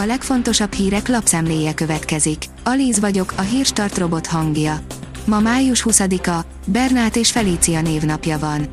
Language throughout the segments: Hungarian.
A legfontosabb hírek lapszemléje következik. Alíz vagyok, a hírstart robot hangja. Ma május 20-a, Bernát és Felícia névnapja van.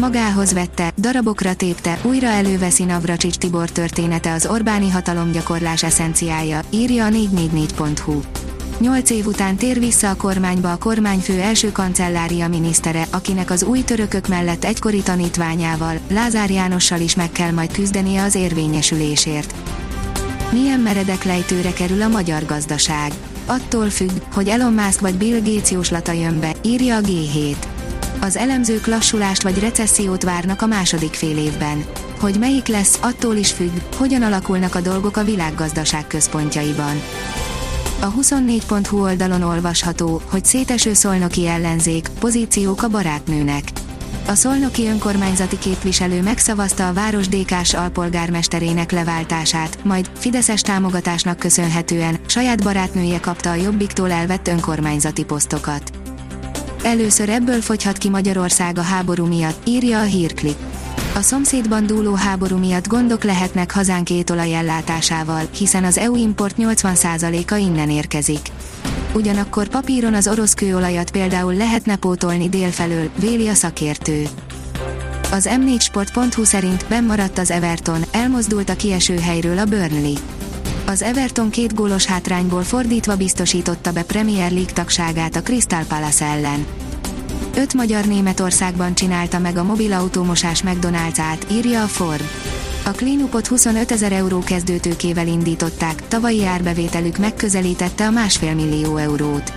Magához vette, darabokra tépte, újra előveszi Navracsics Tibor története az Orbáni hatalomgyakorlás eszenciája, írja a 444.hu. Nyolc év után tér vissza a kormányba a kormányfő első kancellária minisztere, akinek az új törökök mellett egykori tanítványával, Lázár Jánossal is meg kell majd küzdenie az érvényesülésért. Milyen meredek lejtőre kerül a magyar gazdaság? Attól függ, hogy Elon Musk vagy Bill Gates jóslata jön be, írja a G7. Az elemzők lassulást vagy recessziót várnak a második fél évben. Hogy melyik lesz, attól is függ, hogyan alakulnak a dolgok a világgazdaság központjaiban. A 24.hu oldalon olvasható, hogy széteső szolnoki ellenzék, pozíciók a barátnőnek. A szolnoki önkormányzati képviselő megszavazta a város DK-s alpolgármesterének leváltását, majd Fideszes támogatásnak köszönhetően saját barátnője kapta a Jobbiktól elvett önkormányzati posztokat. Először ebből fogyhat ki Magyarország a háború miatt, írja a hírklip. A szomszédban dúló háború miatt gondok lehetnek hazánk étolajellátásával, hiszen az EU import 80%-a innen érkezik. Ugyanakkor papíron az orosz kőolajat például lehetne pótolni délfelől, véli a szakértő. Az m4sport.hu szerint bennmaradt az Everton, elmozdult a kieső helyről a Burnley. Az Everton két gólos hátrányból fordítva biztosította be Premier League tagságát a Crystal Palace ellen. Öt magyar Németországban csinálta meg a mobilautómosás McDonald's-át, írja a Ford. A Cleanupot 25 ezer euró kezdőtőkével indították, tavalyi árbevételük megközelítette a másfél millió eurót.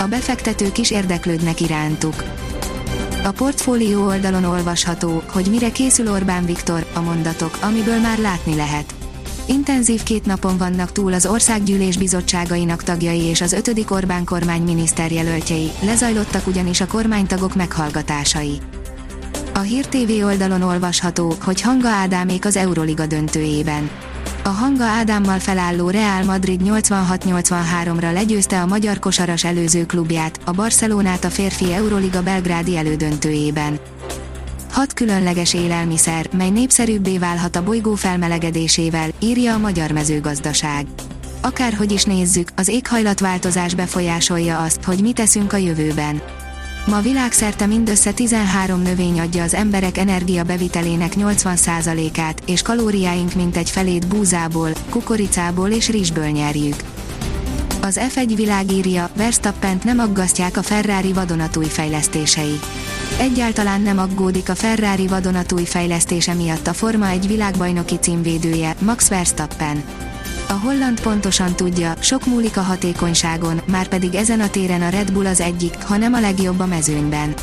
A befektetők is érdeklődnek irántuk. A portfólió oldalon olvasható, hogy mire készül Orbán Viktor, a mondatok, amiből már látni lehet. Intenzív két napon vannak túl az országgyűlés bizottságainak tagjai és az ötödik Orbán kormány miniszterjelöltjei, lezajlottak ugyanis a kormánytagok meghallgatásai. A Hír TV oldalon olvasható, hogy Hanga Ádámék az Euroliga döntőjében. A Hanga Ádámmal felálló Real Madrid 86-83-ra legyőzte a magyar kosaras előző klubját, a Barcelonát a férfi Euroliga belgrádi elődöntőjében. Hat különleges élelmiszer, mely népszerűbbé válhat a bolygó felmelegedésével, írja a Magyar Mezőgazdaság. Akárhogy is nézzük, az éghajlatváltozás befolyásolja azt, hogy mit teszünk a jövőben. Ma világszerte mindössze 13 növény adja az emberek energiabevitelének 80%-át, és kalóriáink mintegy felét búzából, kukoricából és rizsből nyerjük. Az F1 világírja, Verstappent nem aggasztják a Ferrari vadonatúj fejlesztései. Egyáltalán nem aggódik a Ferrari vadonatúj fejlesztése miatt a Forma 1 világbajnoki címvédője, Max Verstappen. A holland pontosan tudja, sok múlik a hatékonyságon, már pedig ezen a téren a Red Bull az egyik, ha nem a legjobb a mezőnyben.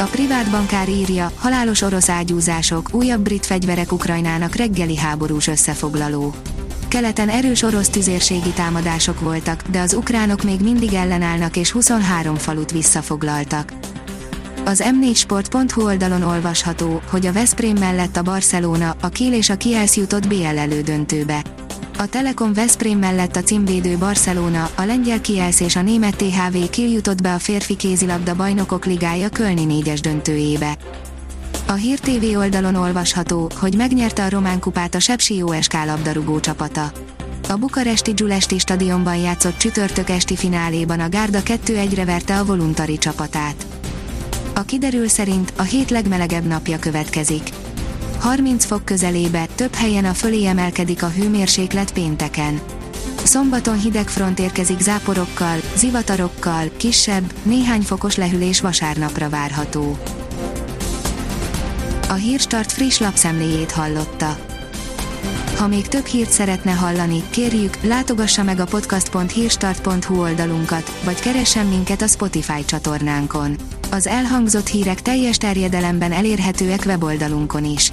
A privát bankár írja, halálos orosz ágyúzások, újabb brit fegyverek Ukrajnának reggeli háborús összefoglaló. Keleten erős orosz tüzérségi támadások voltak, de az ukránok még mindig ellenállnak és 23 falut visszafoglaltak. Az m4sport.hu oldalon olvasható, hogy a Veszprém mellett a Barcelona, a Kiel és a Kielsz jutott BL elődöntőbe. A Telekom Veszprém mellett a címvédő Barcelona, a lengyel Kielsz és a német THV Kiel jutott be a férfi kézilabda bajnokok ligája Kölni négyes döntőjébe. A Hír TV oldalon olvasható, hogy megnyerte a román kupát a Sepsi OSK labdarúgó csapata. A bukaresti Gyulesti stadionban játszott csütörtök esti fináléban a Gárda 2-1-re verte a voluntari csapatát. A kiderül szerint a hét legmelegebb napja következik. 30 fok közelébe, több helyen a fölé emelkedik a hőmérséklet pénteken. Szombaton hideg front érkezik záporokkal, zivatarokkal, kisebb, néhány fokos lehűlés vasárnapra várható. A Hírstart friss lapszemléjét hallotta. Ha még több hírt szeretne hallani, kérjük, látogassa meg a podcast.hírstart.hu oldalunkat, vagy keressen minket a Spotify csatornánkon. Az elhangzott hírek teljes terjedelemben elérhetőek weboldalunkon is.